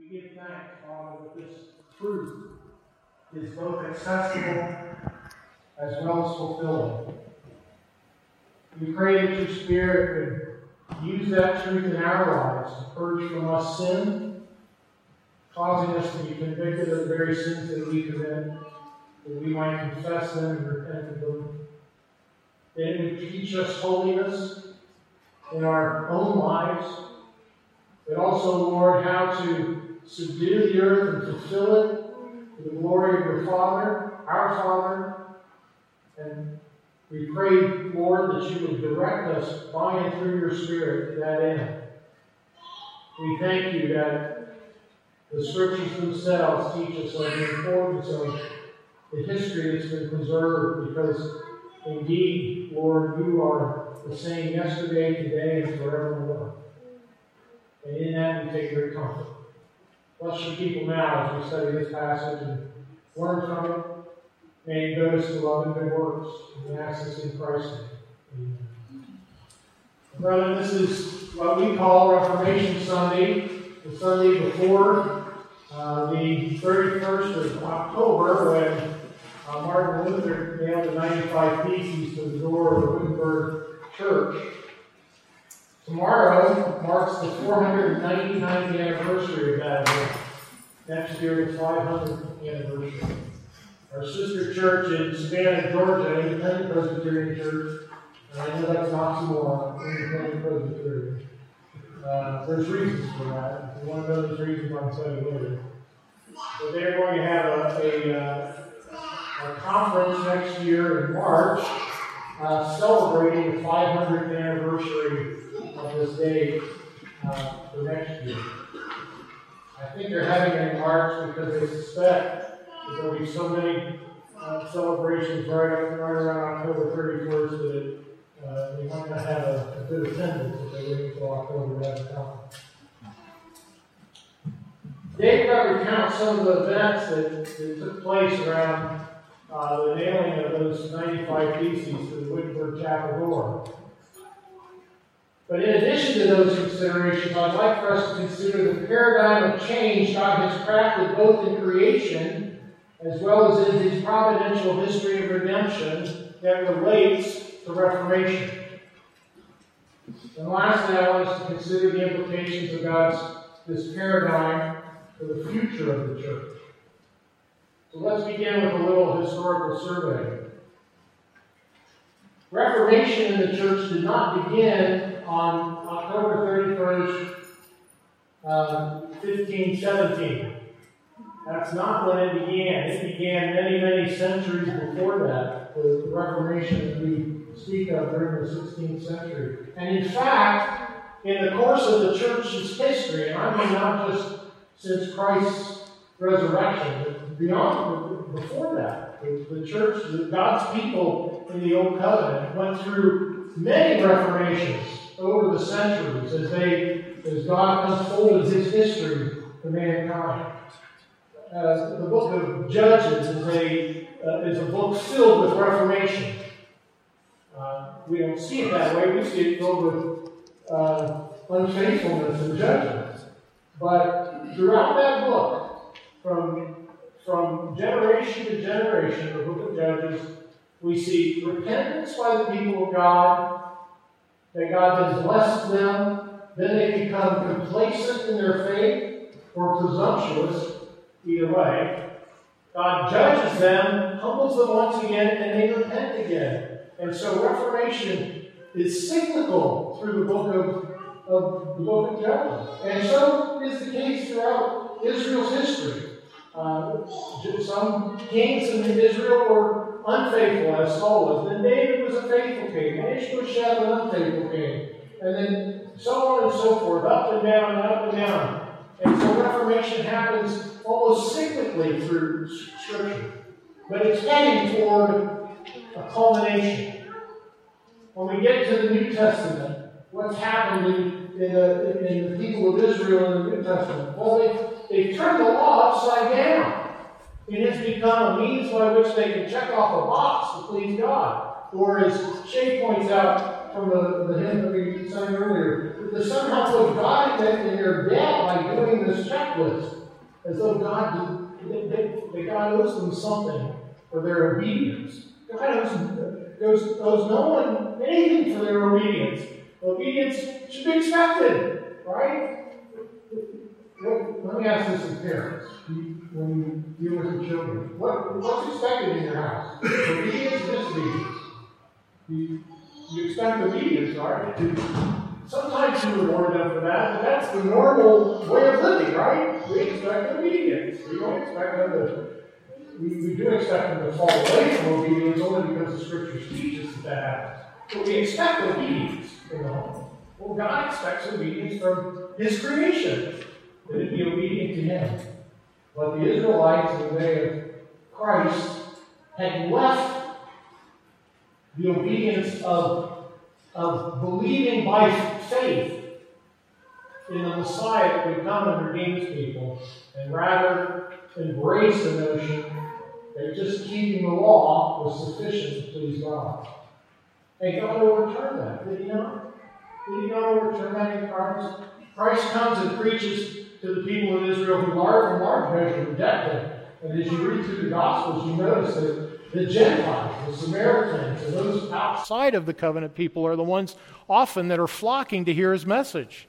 We give thanks, Father, that this truth is both accessible as well as fulfilling. We pray that your Spirit would use that truth in our lives to purge from us sin, causing us to be convicted of the very sins that we commit, that we might confess them and repent of them. That it would teach us holiness in our own lives, but also, Lord, how to subdue the earth and fulfill it to the glory of your Father, our Father. And we pray, Lord, that you would direct us by and through your Spirit to that end. We thank you that the scriptures themselves teach us of the importance of the history that's been preserved because indeed, Lord, you are the same yesterday, today, and forevermore. And in that we take great comfort. Bless your people now as we study this passage and learn from it. May it go to love and good works. We ask this in Christ's name. Amen. Brethren, this is what we call Reformation Sunday, the Sunday before uh, the 31st of October when uh, Martin Luther nailed the 95 Theses to the door of the Wittenberg Church. Tomorrow marks the 499th anniversary of that event. Next year, the 500th anniversary. Our sister church in Savannah, Georgia, Independent Presbyterian Church, and I know that's not long, Independent Presbyterian. Uh, there's reasons for that. To know those reasons, tell you later. But they're going to have a, a, uh, a conference next year in March uh, celebrating the 500th anniversary of this day uh, for next year. I think they're having it in March because they suspect that there'll be so many uh, celebrations right, up, right around October 31st that uh, they might not have a, a good attendance if they wait until October to have a. Dave got to recount some of the events that, that took place around uh, the nailing of those 95 Theses to the Wittenberg Chapel door. But in addition to those considerations, I'd like for us to consider the paradigm of change God has crafted both in creation as well as in his providential history of redemption that relates to Reformation. And lastly, I want us to consider the implications of God's this paradigm for the future of the church. So let's begin with a little historical survey. Reformation in the church did not begin on October 31st, uh, 1517. That's not when it began. It began many, many centuries before that, the Reformation that we speak of during the 16th century. And in fact, in the course of the church's history, and I mean not just since Christ's resurrection, but beyond, before that, the church, God's people in the Old Covenant went through many reformations over the centuries as they, as God unfolded His history to mankind. Uh, the book of Judges is a uh, is a book filled with reformation. Uh, we don't see it that way. We see it filled with uh, unfaithfulness and judgment. But throughout that book, from from generation to generation, the book of Judges, we see repentance by the people of God, that God has blessed them, then they become complacent in their faith or presumptuous, either way. God judges them, humbles them once again, and they repent again. And so Reformation is cyclical through the book of, of the book of Judges. And so is the case throughout Israel's history. Uh, some kings in Israel were unfaithful, as Saul was. Then David was a faithful king. And Ishbosheth an unfaithful king. And then so on and so forth, up and down and up and down. And so Reformation happens almost cyclically through Scripture. But it's heading toward a culmination. When we get to the New Testament, what's happened in, in, the, in the people of Israel in the New Testament? Well, they, they've turned the law upside down. It has become a means by which they can check off a box to please God. Or as Shea points out, from the, the hymn that we sang earlier, that somehow put God in, their debt by doing this checklist, as though God, that God owes them something for their obedience. God owes, owes, owes no one anything for their obedience. Obedience should be expected, right? Let me ask this as parents when you deal with your children. What, what's expected in your house? Obedience disobedience? You, you expect obedience, right? Sometimes you reward them for that, but that's the normal way of living, right? We expect obedience. We don't expect them to. We, we do expect them to fall away from obedience only because the scriptures teach us that that happens. But we expect obedience in the home. Well, God expects obedience from His creation, that be obedient to Him. But the Israelites in the day of Christ had left the obedience of, of believing by faith in the Messiah that would come and redeem his people, and rather embrace the notion that just keeping the law was sufficient to please God. And God overturned that, did he not? Did he not overturn that in Christ? Christ comes and preaches to the people of Israel who large and large measure reject him. And as you read through the Gospels, you notice that the Gentiles, the Samaritans, and those outside of the covenant people are the ones often that are flocking to hear his message.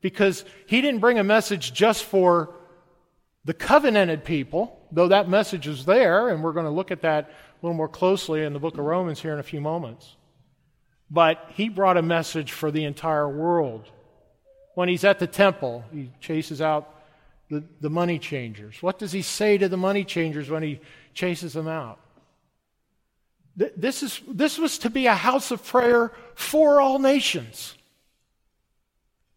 Because he didn't bring a message just for the covenanted people, though that message is there, and we're going to look at that a little more closely in the book of Romans here in a few moments. But he brought a message for the entire world. When he's at the temple, he chases out the, the money changers. What does he say to the money changers when he chases them out? This, is, this was to be a house of prayer for all nations.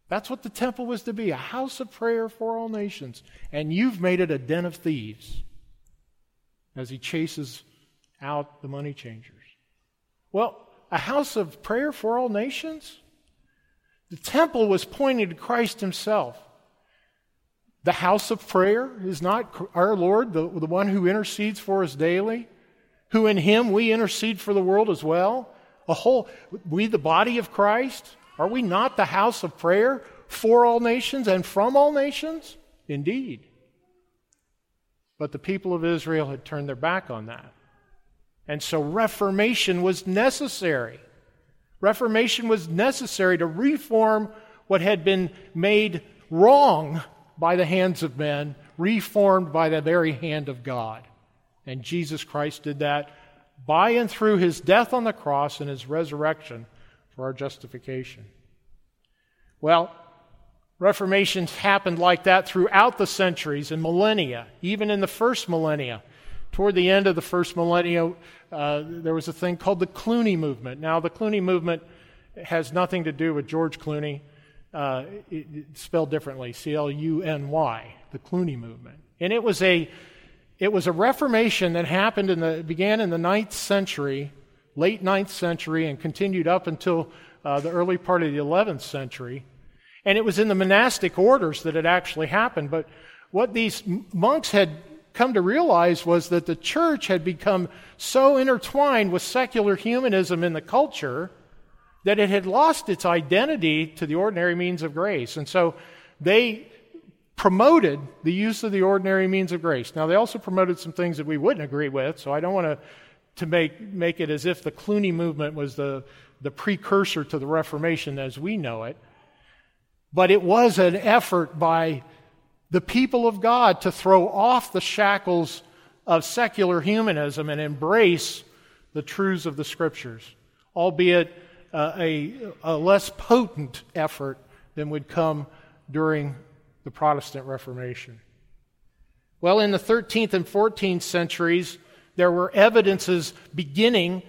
That's what the temple was to be a house of prayer for all nations. And you've made it a den of thieves as he chases out the money changers. Well, a house of prayer for all nations? The temple was pointing to Christ himself. The house of prayer is not our Lord, the, the one who intercedes for us daily, who in him we intercede for the world as well. A whole, we, the body of Christ, are we not the house of prayer for all nations and from all nations? Indeed. But the people of Israel had turned their back on that. And so reformation was necessary. Reformation was necessary to reform what had been made wrong by the hands of men, reformed by the very hand of God. And Jesus Christ did that by and through his death on the cross and his resurrection for our justification. Well, Reformations happened like that throughout the centuries and millennia, even in the first millennia. Toward the end of the first millennia, uh, there was a thing called the Cluny movement. Now, the Cluny movement has nothing to do with George Clooney. Uh, it, spelled differently, C L U N Y, the Cluny movement. And it was a it was a reformation that happened in the began in the ninth century, late ninth century, and continued up until uh, the early part of the eleventh century. And it was in the monastic orders that it actually happened. But what these monks had come to realize was that the church had become so intertwined with secular humanism in the culture that it had lost its identity to the ordinary means of grace. And so they promoted the use of the ordinary means of grace. Now, they also promoted some things that we wouldn't agree with, so I don't want to, to make, make it as if the Cluny movement was the, the precursor to the Reformation as we know it. But it was an effort by the people of God to throw off the shackles of secular humanism and embrace the truths of the Scriptures, albeit uh, a, a less potent effort than would come during the Protestant Reformation. Well, in the 13th and 14th centuries, there were evidences beginning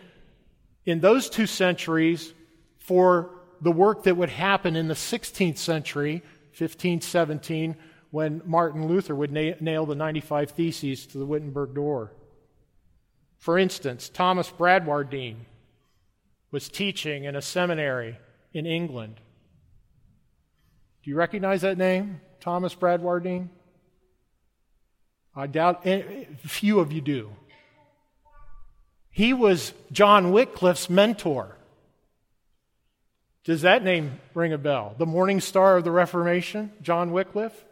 in those two centuries for the work that would happen in the 16th century, 1517, when Martin Luther would na- nail the 95 Theses to the Wittenberg door. For instance, Thomas Bradwardine was teaching in a seminary in England. Do you recognize that name, Thomas Bradwardine? I doubt eh, eh, few of you do. He was John Wycliffe's mentor. Does that name ring a bell? The morning star of the Reformation, John Wycliffe?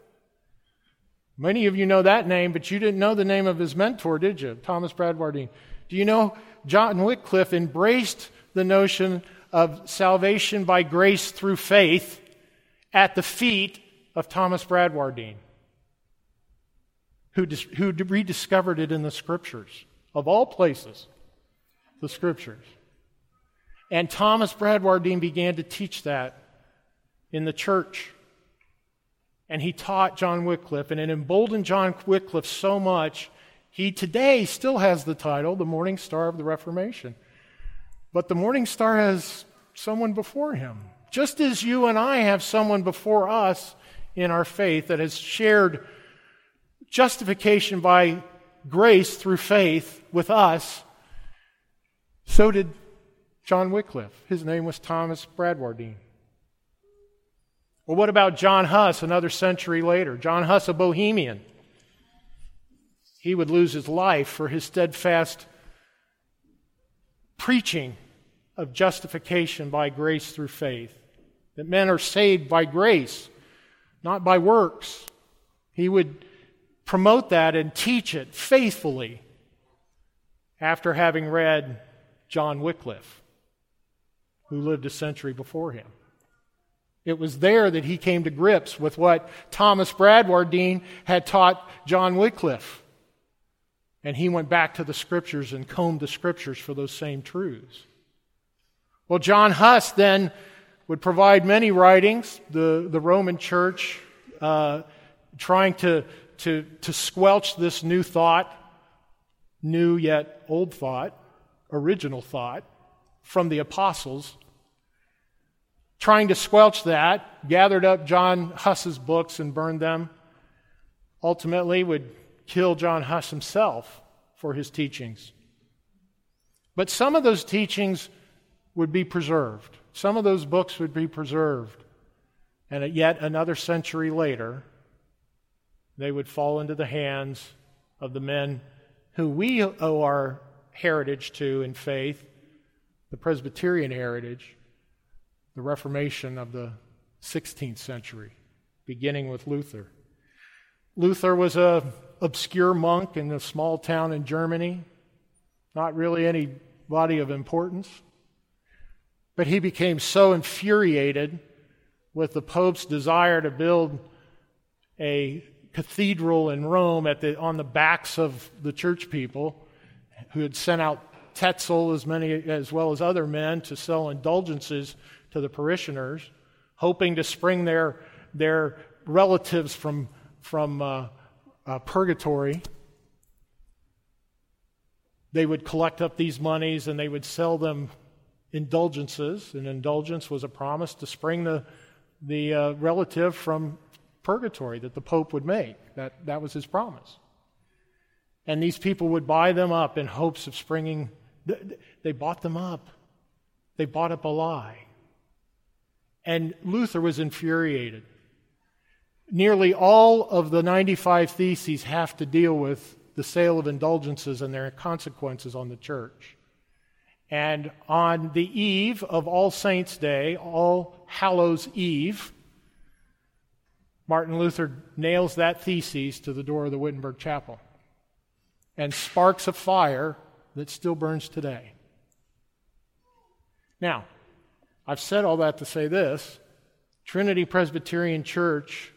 Many of you know that name, but you didn't know the name of his mentor, did you? Thomas Bradwardine. Do you know John Wycliffe embraced the notion of salvation by grace through faith at the feet of Thomas Bradwardine, who, who rediscovered it in the scriptures, of all places, the scriptures. And Thomas Bradwardine began to teach that in the church. And he taught John Wycliffe, and it emboldened John Wycliffe so much, he today still has the title, the Morning Star of the Reformation. But the Morning Star has someone before him. Just as you and I have someone before us in our faith that has shared justification by grace through faith with us, so did John Wycliffe. His name was Thomas Bradwardine. Well, what about John Huss another century later? John Huss, a Bohemian. He would lose his life for his steadfast preaching of justification by grace through faith. That men are saved by grace, not by works. He would promote that and teach it faithfully after having read John Wycliffe who lived a century before him. It was there that he came to grips with what Thomas Bradwardine had taught John Wycliffe. And he went back to the scriptures and combed the scriptures for those same truths. Well, John Huss then would provide many writings, the, the Roman church uh, trying to, to, to squelch this new thought, new yet old thought, original thought from the apostles, trying to squelch that, gathered up John Huss's books and burned them, ultimately would kill John Huss himself for his teachings. But some of those teachings would be preserved. Some of those books would be preserved. And yet another century later, they would fall into the hands of the men who we owe our heritage to in faith the Presbyterian heritage, the Reformation of the 16th century, beginning with Luther. Luther was a obscure monk in a small town in Germany, not really anybody of importance. But he became so infuriated with the Pope's desire to build a cathedral in Rome the, on the backs of the church people who had sent out Tetzel, as many as well as other men, to sell indulgences to the parishioners, hoping to spring their their relatives from from uh, uh, purgatory. They would collect up these monies and they would sell them indulgences. An indulgence was a promise to spring the the uh, relative from purgatory that the Pope would make. That that was his promise. And these people would buy them up in hopes of springing they bought them up. They bought up a lie. And Luther was infuriated. Nearly all of the 95 theses have to deal with the sale of indulgences and their consequences on the church. And on the eve of All Saints' Day, All Hallows' Eve, Martin Luther nails that thesis to the door of the Wittenberg Chapel. And sparks a fire that still burns today. Now, I've said all that to say this Trinity Presbyterian Church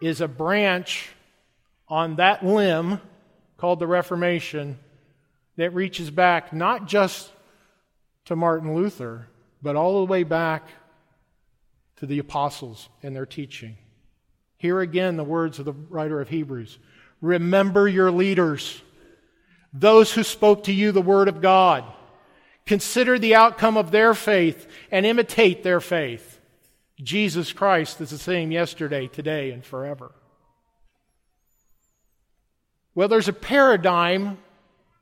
is a branch on that limb called the Reformation that reaches back not just to Martin Luther, but all the way back to the apostles and their teaching. Here again, the words of the writer of Hebrews Remember your leaders those who spoke to you the word of God. Consider the outcome of their faith and imitate their faith. Jesus Christ is the same yesterday, today, and forever. Well, there's a paradigm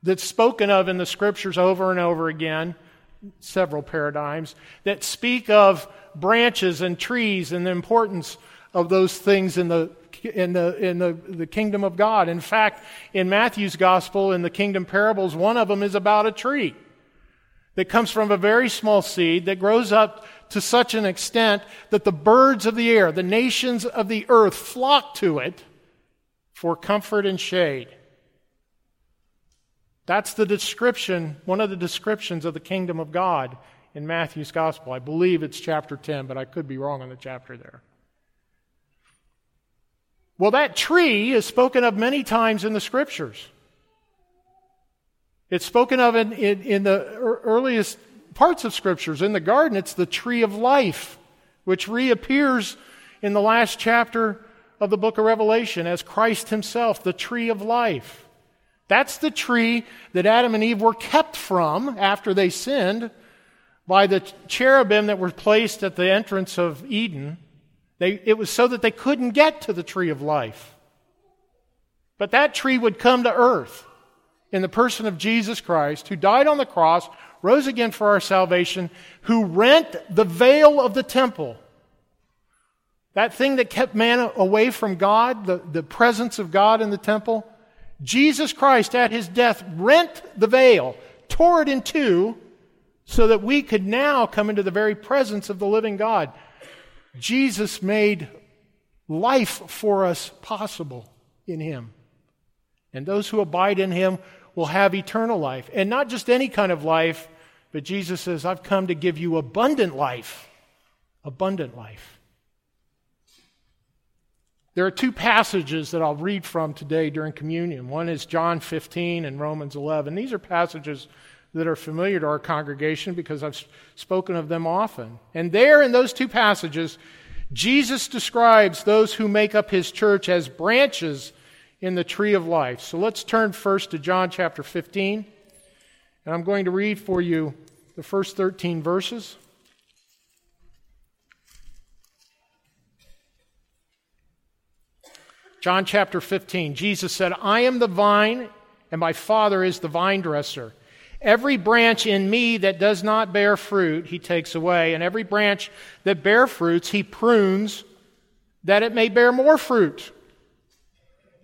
that's spoken of in the scriptures over and over again, several paradigms, that speak of branches and trees and the importance of those things in the in the, in the, the kingdom of God. In fact, in Matthew's gospel, in the kingdom parables, one of them is about a tree that comes from a very small seed that grows up to such an extent that the birds of the air, the nations of the earth, flock to it for comfort and shade. That's the description, one of the descriptions of the kingdom of God in Matthew's gospel. I believe it's chapter 10, but I could be wrong on the chapter there. Well, that tree is spoken of many times in the scriptures. It's spoken of in, in, in the earliest parts of scriptures. In the garden, it's the tree of life, which reappears in the last chapter of the book of Revelation as Christ Himself, the tree of life. That's the tree that Adam and Eve were kept from after they sinned by the cherubim that were placed at the entrance of Eden. They, it was so that they couldn't get to the tree of life. But that tree would come to earth in the person of Jesus Christ, who died on the cross, rose again for our salvation, who rent the veil of the temple. That thing that kept man away from God, the, the presence of God in the temple, Jesus Christ at his death rent the veil, tore it in two, so that we could now come into the very presence of the living God. Jesus made life for us possible in him. And those who abide in him will have eternal life. And not just any kind of life, but Jesus says, I've come to give you abundant life. Abundant life. There are two passages that I'll read from today during communion. One is John 15 and Romans 11. These are passages that are familiar to our congregation because I've spoken of them often. And there, in those two passages, Jesus describes those who make up his church as branches in the tree of life. So let's turn first to John chapter 15. And I'm going to read for you the first 13 verses. John chapter 15, Jesus said, I am the vine, and my Father is the vine dresser. Every branch in me that does not bear fruit, he takes away, and every branch that bear fruits, he prunes that it may bear more fruit.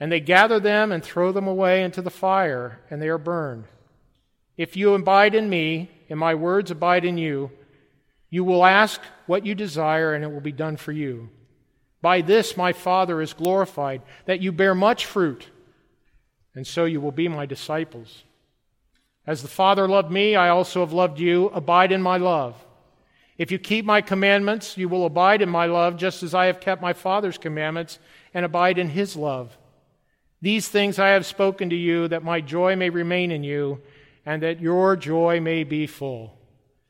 and they gather them and throw them away into the fire, and they are burned. If you abide in me, and my words abide in you, you will ask what you desire, and it will be done for you. By this my Father is glorified, that you bear much fruit, and so you will be my disciples. As the Father loved me, I also have loved you. Abide in my love. If you keep my commandments, you will abide in my love, just as I have kept my Father's commandments and abide in his love. These things I have spoken to you, that my joy may remain in you, and that your joy may be full.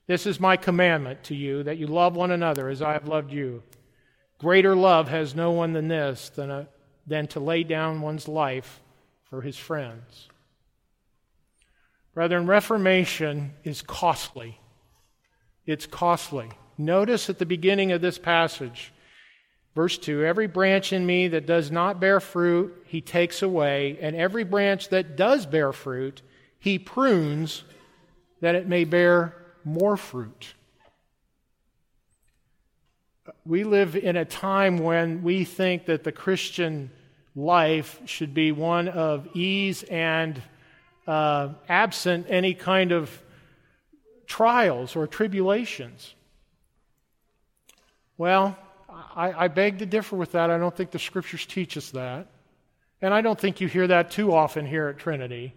This is my commandment to you, that you love one another as I have loved you. Greater love has no one than this, than, a, than to lay down one's life for his friends. Brethren, Reformation is costly. It's costly. Notice at the beginning of this passage, verse 2 Every branch in me that does not bear fruit, he takes away, and every branch that does bear fruit, he prunes that it may bear more fruit. We live in a time when we think that the Christian life should be one of ease and uh, absent any kind of trials or tribulations. Well, I, I beg to differ with that. I don't think the scriptures teach us that. And I don't think you hear that too often here at Trinity.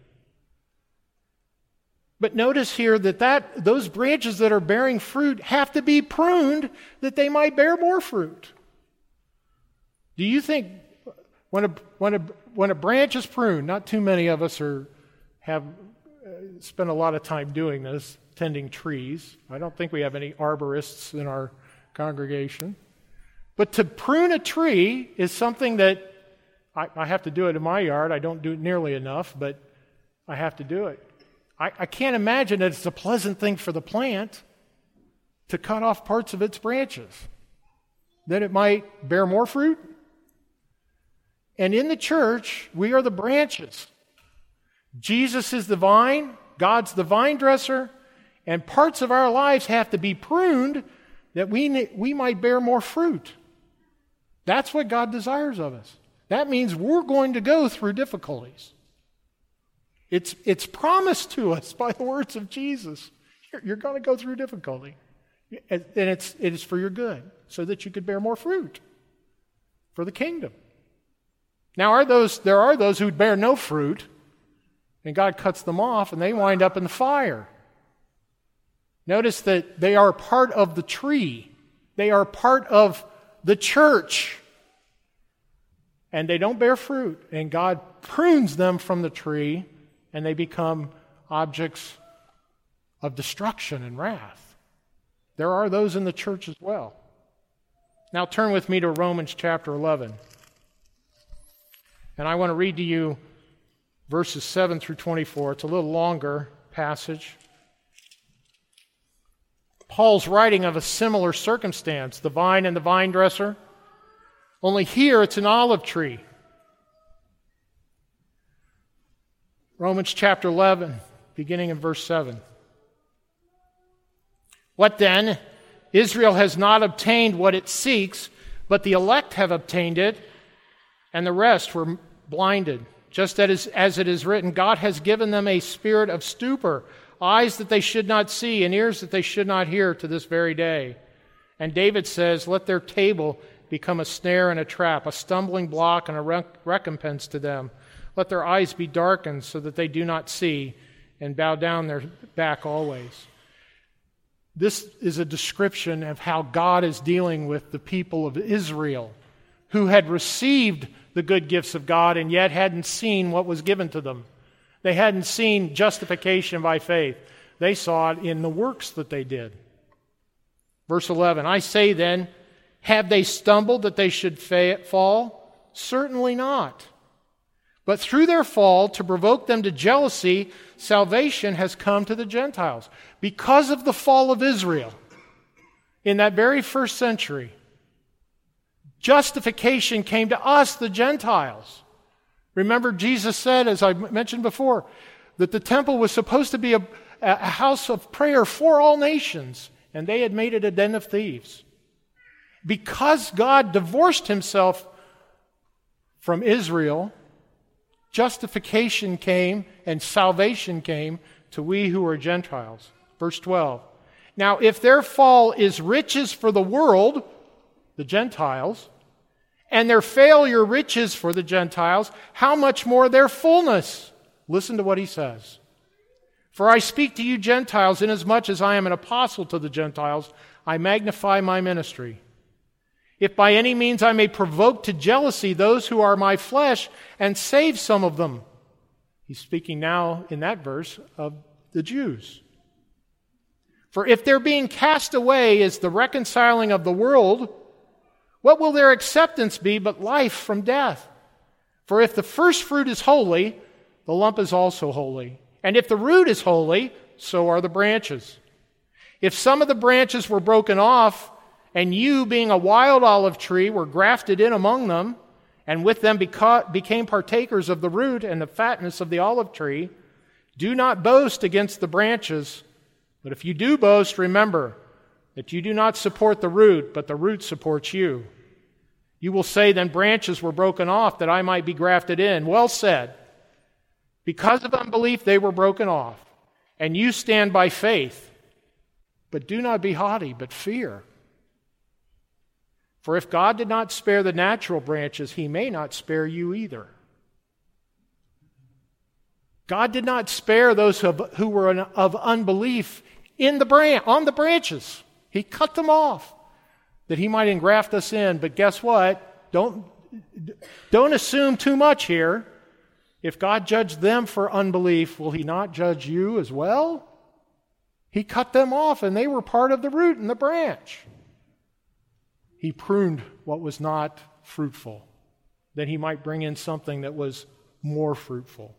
But notice here that, that those branches that are bearing fruit have to be pruned that they might bear more fruit. Do you think when a, when a, when a branch is pruned, not too many of us are have uh, spent a lot of time doing this, tending trees. I don't think we have any arborists in our congregation. But to prune a tree is something that I, I, have to do it in my yard. I don't do it nearly enough, but I have to do it. I, I can't imagine that it's a pleasant thing for the plant to cut off parts of its branches. that it might bear more fruit? And in the church, we are the branches. Jesus is the vine, God's the vine dresser, and parts of our lives have to be pruned that we, we might bear more fruit. That's what God desires of us. That means we're going to go through difficulties. It's, it's promised to us by the words of Jesus. You're, you're going to go through difficulty. And it's, it is for your good, so that you could bear more fruit for the kingdom. Now, are those, there are those who bear no fruit, and God cuts them off, and they wind up in the fire. Notice that they are part of the tree, they are part of the church. And they don't bear fruit, and God prunes them from the tree, and they become objects of destruction and wrath. There are those in the church as well. Now turn with me to Romans chapter 11. And I want to read to you verses 7 through 24. It's a little longer passage. Paul's writing of a similar circumstance the vine and the vine dresser. Only here it's an olive tree. Romans chapter 11, beginning in verse 7. What then? Israel has not obtained what it seeks, but the elect have obtained it, and the rest were blinded. Just as, as it is written, God has given them a spirit of stupor eyes that they should not see, and ears that they should not hear to this very day. And David says, Let their table become a snare and a trap, a stumbling block and a rec- recompense to them. Let their eyes be darkened so that they do not see, and bow down their back always. This is a description of how God is dealing with the people of Israel who had received the good gifts of God and yet hadn't seen what was given to them. They hadn't seen justification by faith, they saw it in the works that they did. Verse 11 I say then, have they stumbled that they should fall? Certainly not. But through their fall, to provoke them to jealousy, salvation has come to the Gentiles. Because of the fall of Israel, in that very first century, justification came to us, the Gentiles. Remember, Jesus said, as I mentioned before, that the temple was supposed to be a, a house of prayer for all nations, and they had made it a den of thieves. Because God divorced himself from Israel, justification came and salvation came to we who are Gentiles. Verse 12. Now, if their fall is riches for the world, the Gentiles, and their failure riches for the Gentiles, how much more their fullness? Listen to what he says. For I speak to you Gentiles, inasmuch as I am an apostle to the Gentiles, I magnify my ministry. If by any means I may provoke to jealousy those who are my flesh and save some of them. He's speaking now in that verse of the Jews. For if their being cast away is the reconciling of the world, what will their acceptance be but life from death? For if the first fruit is holy, the lump is also holy. And if the root is holy, so are the branches. If some of the branches were broken off, and you, being a wild olive tree, were grafted in among them, and with them beca- became partakers of the root and the fatness of the olive tree, do not boast against the branches. But if you do boast, remember that you do not support the root, but the root supports you. You will say, then branches were broken off that I might be grafted in. Well said. Because of unbelief, they were broken off. And you stand by faith. But do not be haughty, but fear. For if God did not spare the natural branches, he may not spare you either. God did not spare those who were of unbelief in the branch, on the branches. He cut them off that he might engraft us in. But guess what? Don't, don't assume too much here. If God judged them for unbelief, will he not judge you as well? He cut them off and they were part of the root and the branch. He pruned what was not fruitful, that he might bring in something that was more fruitful.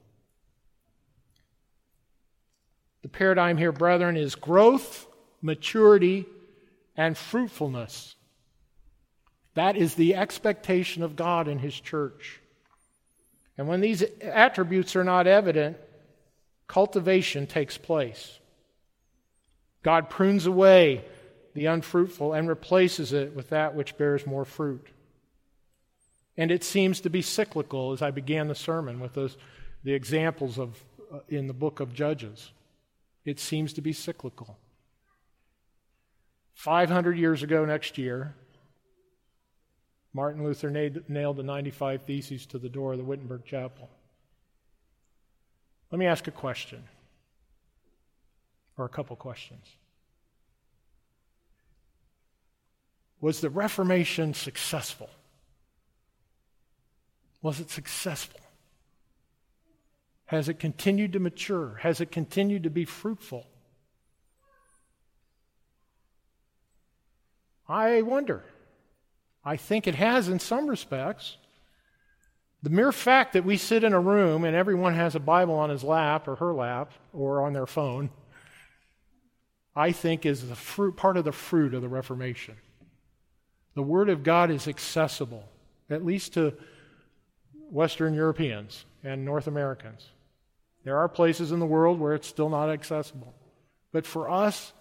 The paradigm here, brethren, is growth, maturity, and fruitfulness. That is the expectation of God in His church. And when these attributes are not evident, cultivation takes place. God prunes away the unfruitful and replaces it with that which bears more fruit. And it seems to be cyclical, as I began the sermon with those, the examples of, uh, in the book of Judges. It seems to be cyclical. 500 years ago next year, Martin Luther nailed the 95 Theses to the door of the Wittenberg Chapel. Let me ask a question, or a couple questions. Was the Reformation successful? Was it successful? Has it continued to mature? Has it continued to be fruitful? I wonder. I think it has in some respects. The mere fact that we sit in a room and everyone has a Bible on his lap or her lap or on their phone, I think is the fruit, part of the fruit of the Reformation. The Word of God is accessible, at least to Western Europeans and North Americans. There are places in the world where it's still not accessible. But for us,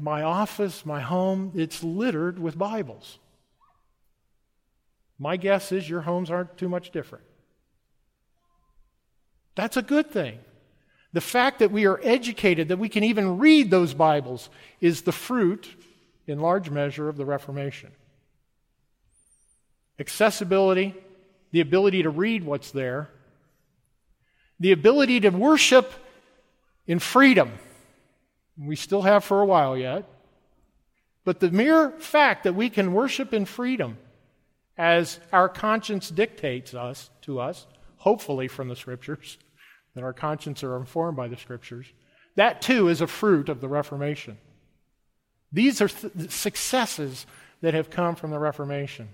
my office, my home, it's littered with Bibles. My guess is your homes aren't too much different. That's a good thing. The fact that we are educated, that we can even read those Bibles, is the fruit, in large measure, of the Reformation. Accessibility, the ability to read what's there, the ability to worship in freedom. We still have for a while yet. But the mere fact that we can worship in freedom as our conscience dictates us to us, hopefully from the scriptures, that our conscience are informed by the scriptures, that too is a fruit of the Reformation. These are th- successes that have come from the Reformation.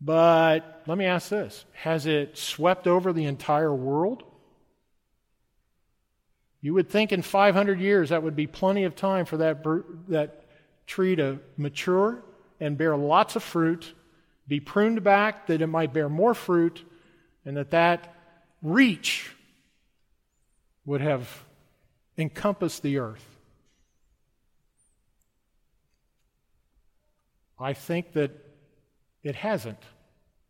But let me ask this Has it swept over the entire world? You would think in 500 years that would be plenty of time for that, that tree to mature and bear lots of fruit, be pruned back that it might bear more fruit, and that that reach would have encompassed the earth. I think that it hasn't.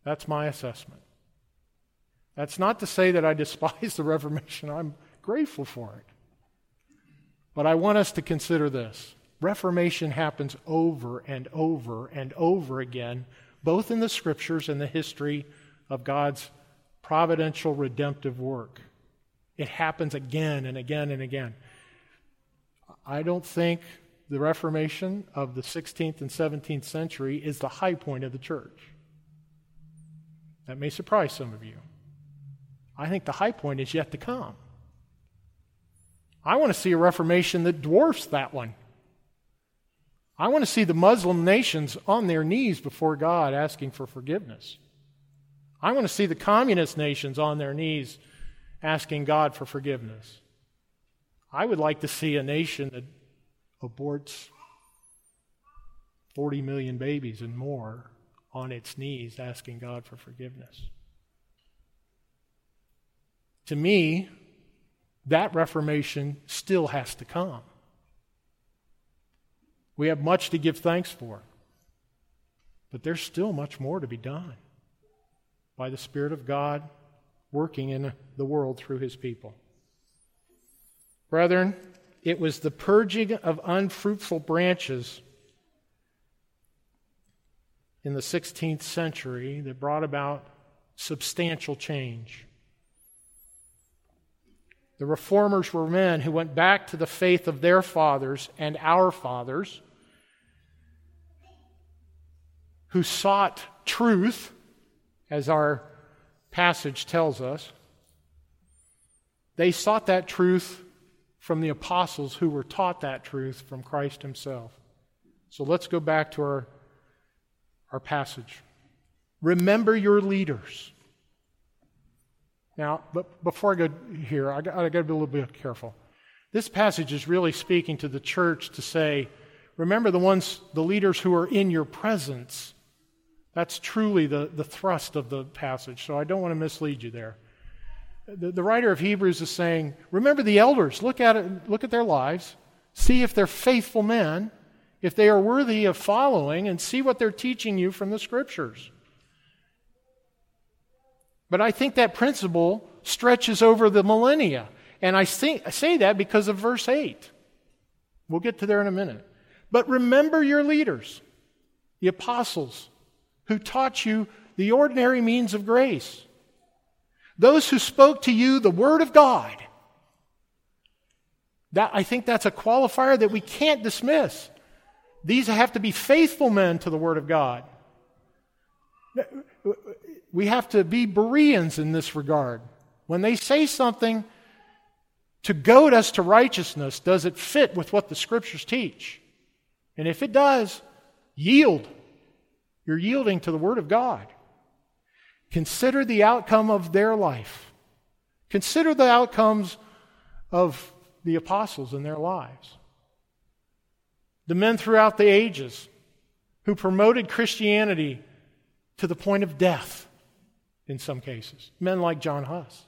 That's my assessment. That's not to say that I despise the Reformation. I'm grateful for it. But I want us to consider this Reformation happens over and over and over again, both in the scriptures and the history of God's providential redemptive work. It happens again and again and again. I don't think the Reformation of the 16th and 17th century is the high point of the church. That may surprise some of you. I think the high point is yet to come. I want to see a Reformation that dwarfs that one. I want to see the Muslim nations on their knees before God asking for forgiveness. I want to see the communist nations on their knees asking God for forgiveness. I would like to see a nation that aborts 40 million babies and more on its knees asking God for forgiveness. To me, that reformation still has to come. We have much to give thanks for, but there's still much more to be done by the Spirit of God working in the world through his people. Brethren, it was the purging of unfruitful branches in the 16th century that brought about substantial change. The reformers were men who went back to the faith of their fathers and our fathers, who sought truth, as our passage tells us. They sought that truth from the apostles who were taught that truth from Christ Himself. So let's go back to our, our passage. Remember your leaders. Now, but before I go here, I got, I got to be a little bit careful. This passage is really speaking to the church to say, Remember the ones, the leaders who are in your presence. That's truly the, the thrust of the passage, so I don't want to mislead you there. The, the writer of Hebrews is saying, remember the elders, look at it, look at their lives, see if they're faithful men, if they are worthy of following, and see what they're teaching you from the scriptures. But I think that principle stretches over the millennia. And I, say that because of verse 8. We'll get to there in a minute. But remember your leaders, the apostles, who taught you the ordinary means of grace, those who spoke to you the Word of God. That, I think that's a qualifier that we can't dismiss. These have to be faithful men to the Word of God. We have to be Bereans in this regard. When they say something to goad us to righteousness, does it fit with what the Scriptures teach? And if it does, yield. You're yielding to the Word of God. Consider the outcome of their life. Consider the outcomes of the apostles in their lives. The men throughout the ages who promoted Christianity to the point of death in some cases. Men like John Huss.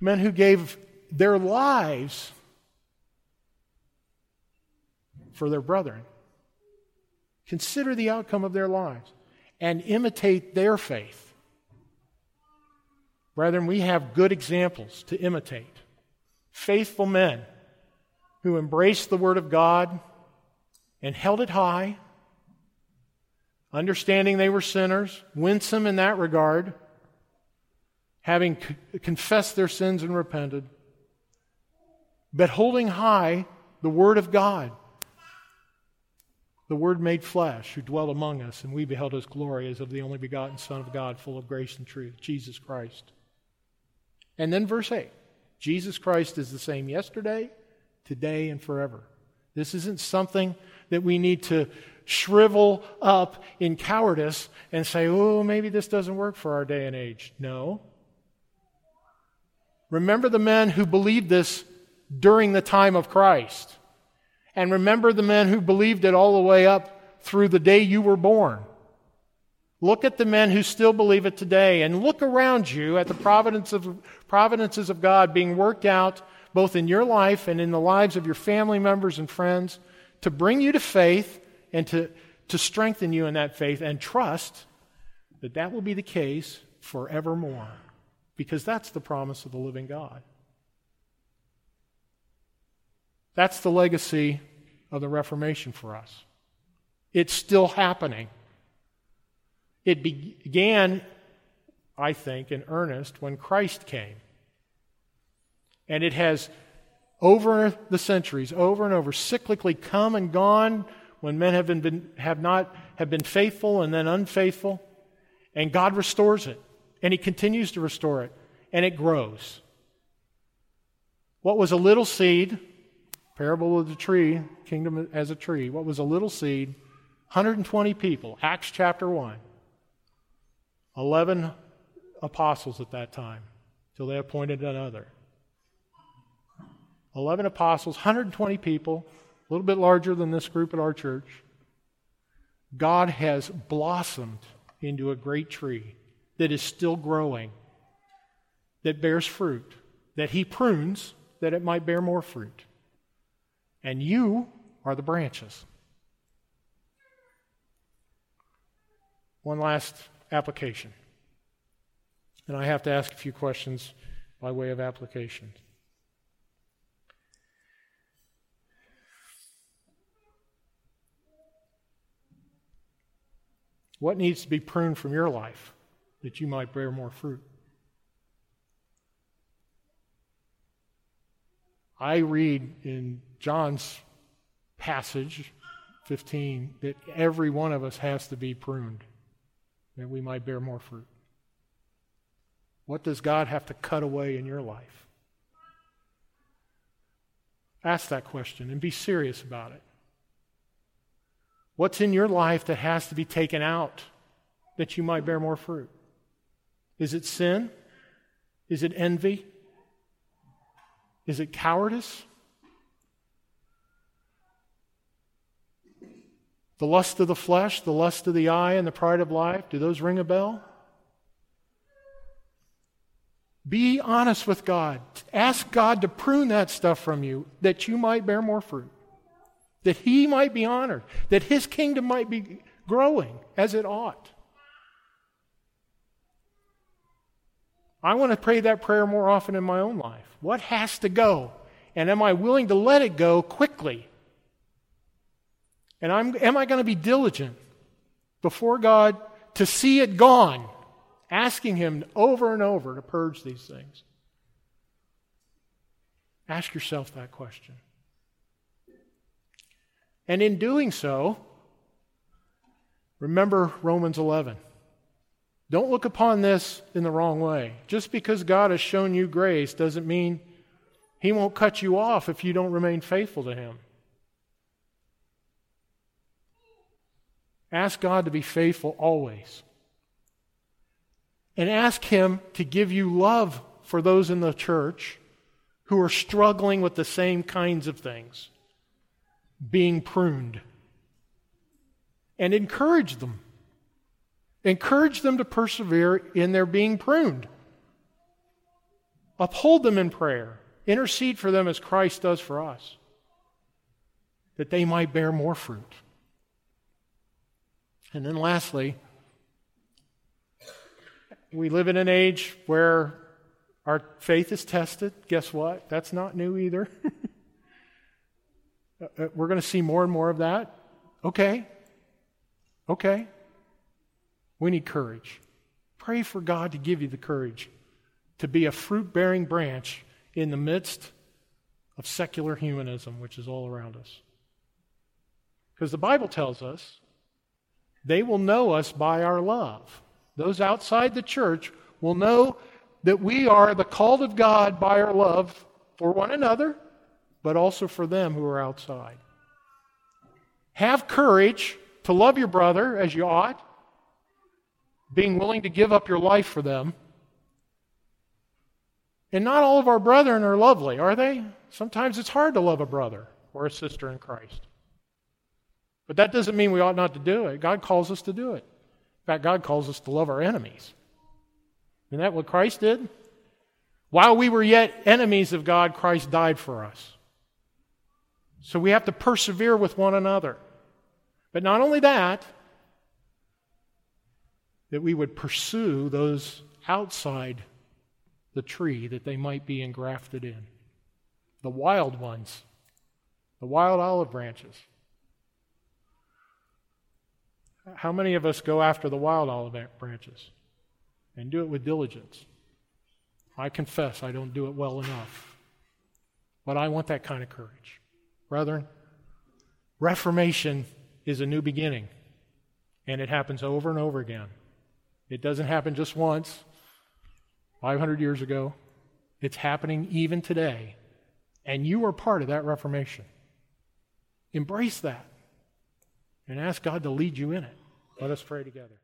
Men who gave their lives for their brethren. Consider the outcome of their lives and imitate their faith. Brethren, we have good examples to imitate. Faithful men who embraced the Word of God and held it high understanding they were sinners, winsome in that regard, having c- confessed their sins and repented, but holding high the Word of God, the Word made flesh, who dwelt among us, and we beheld His glory as of the only begotten Son of God, full of grace and truth, Jesus Christ. And then verse 8 Jesus Christ is the same yesterday, today, and forever. This isn't something that we need to shrivel up in cowardice and say, oh, maybe this doesn't work for our day and age. No. Remember the men who believed this during the time of Christ. And remember the men who believed it all the way up through the day you were born. Look at the men who still believe it today and look around you at the providence of, providences of God being worked out both in your life and in the lives of your family members and friends to bring you to faith and to, to strengthen you in that faith and trust that that will be the case forevermore. Because that's the promise of the living God. That's the legacy of the Reformation for us. It's still happening. It began, I think, in earnest when Christ came. And it has, over the centuries, over and over, cyclically come and gone when men have, been, have not have been faithful and then unfaithful, and God restores it, and He continues to restore it, and it grows. What was a little seed, parable of the tree, kingdom as a tree, what was a little seed? 120 people, Acts chapter 1. 11 apostles at that time, till they appointed another. 11 apostles, 120 people, a little bit larger than this group at our church, God has blossomed into a great tree that is still growing, that bears fruit, that He prunes that it might bear more fruit. And you are the branches. One last application. And I have to ask a few questions by way of application. What needs to be pruned from your life that you might bear more fruit? I read in John's passage 15 that every one of us has to be pruned that we might bear more fruit. What does God have to cut away in your life? Ask that question and be serious about it. What's in your life that has to be taken out that you might bear more fruit? Is it sin? Is it envy? Is it cowardice? The lust of the flesh, the lust of the eye, and the pride of life, do those ring a bell? Be honest with God. Ask God to prune that stuff from you that you might bear more fruit, that He might be honored, that His kingdom might be growing as it ought. I want to pray that prayer more often in my own life. What has to go? And am I willing to let it go quickly? And I'm, am I going to be diligent before God to see it gone? Asking Him over and over to purge these things. Ask yourself that question. And in doing so, remember Romans 11. Don't look upon this in the wrong way. Just because God has shown you grace doesn't mean He won't cut you off if you don't remain faithful to Him. Ask God to be faithful always. And ask Him to give you love for those in the church who are struggling with the same kinds of things, being pruned. And encourage them. Encourage them to persevere in their being pruned. Uphold them in prayer. Intercede for them as Christ does for us, that they might bear more fruit. And then lastly, we live in an age where our faith is tested. Guess what? That's not new either. Uh, uh, we're going to see more and more of that. Okay. Okay. We need courage. Pray for God to give you the courage to be a fruit bearing branch in the midst of secular humanism, which is all around us. Because the Bible tells us they will know us by our love. Those outside the church will know that we are the called of God by our love for one another, but also for them who are outside. Have courage to love your brother as you ought, being willing to give up your life for them. And not all of our brethren are lovely, are they? Sometimes it's hard to love a brother or a sister in Christ. But that doesn't mean we ought not to do it. God calls us to do it. In fact, God calls us to love our enemies. Isn't that what Christ did? While we were yet enemies of God, Christ died for us. So we have to persevere with one another. But not only that, that we would pursue those outside the tree that they might be engrafted in. The wild ones, the wild olive branches. How many of us go after the wild olive branches and do it with diligence? I confess I don't do it well enough. But I want that kind of courage. Brethren, Reformation is a new beginning, and it happens over and over again. It doesn't happen just once, 500 years ago. It's happening even today, and you are part of that Reformation. Embrace that and ask God to lead you in it. Let us pray together.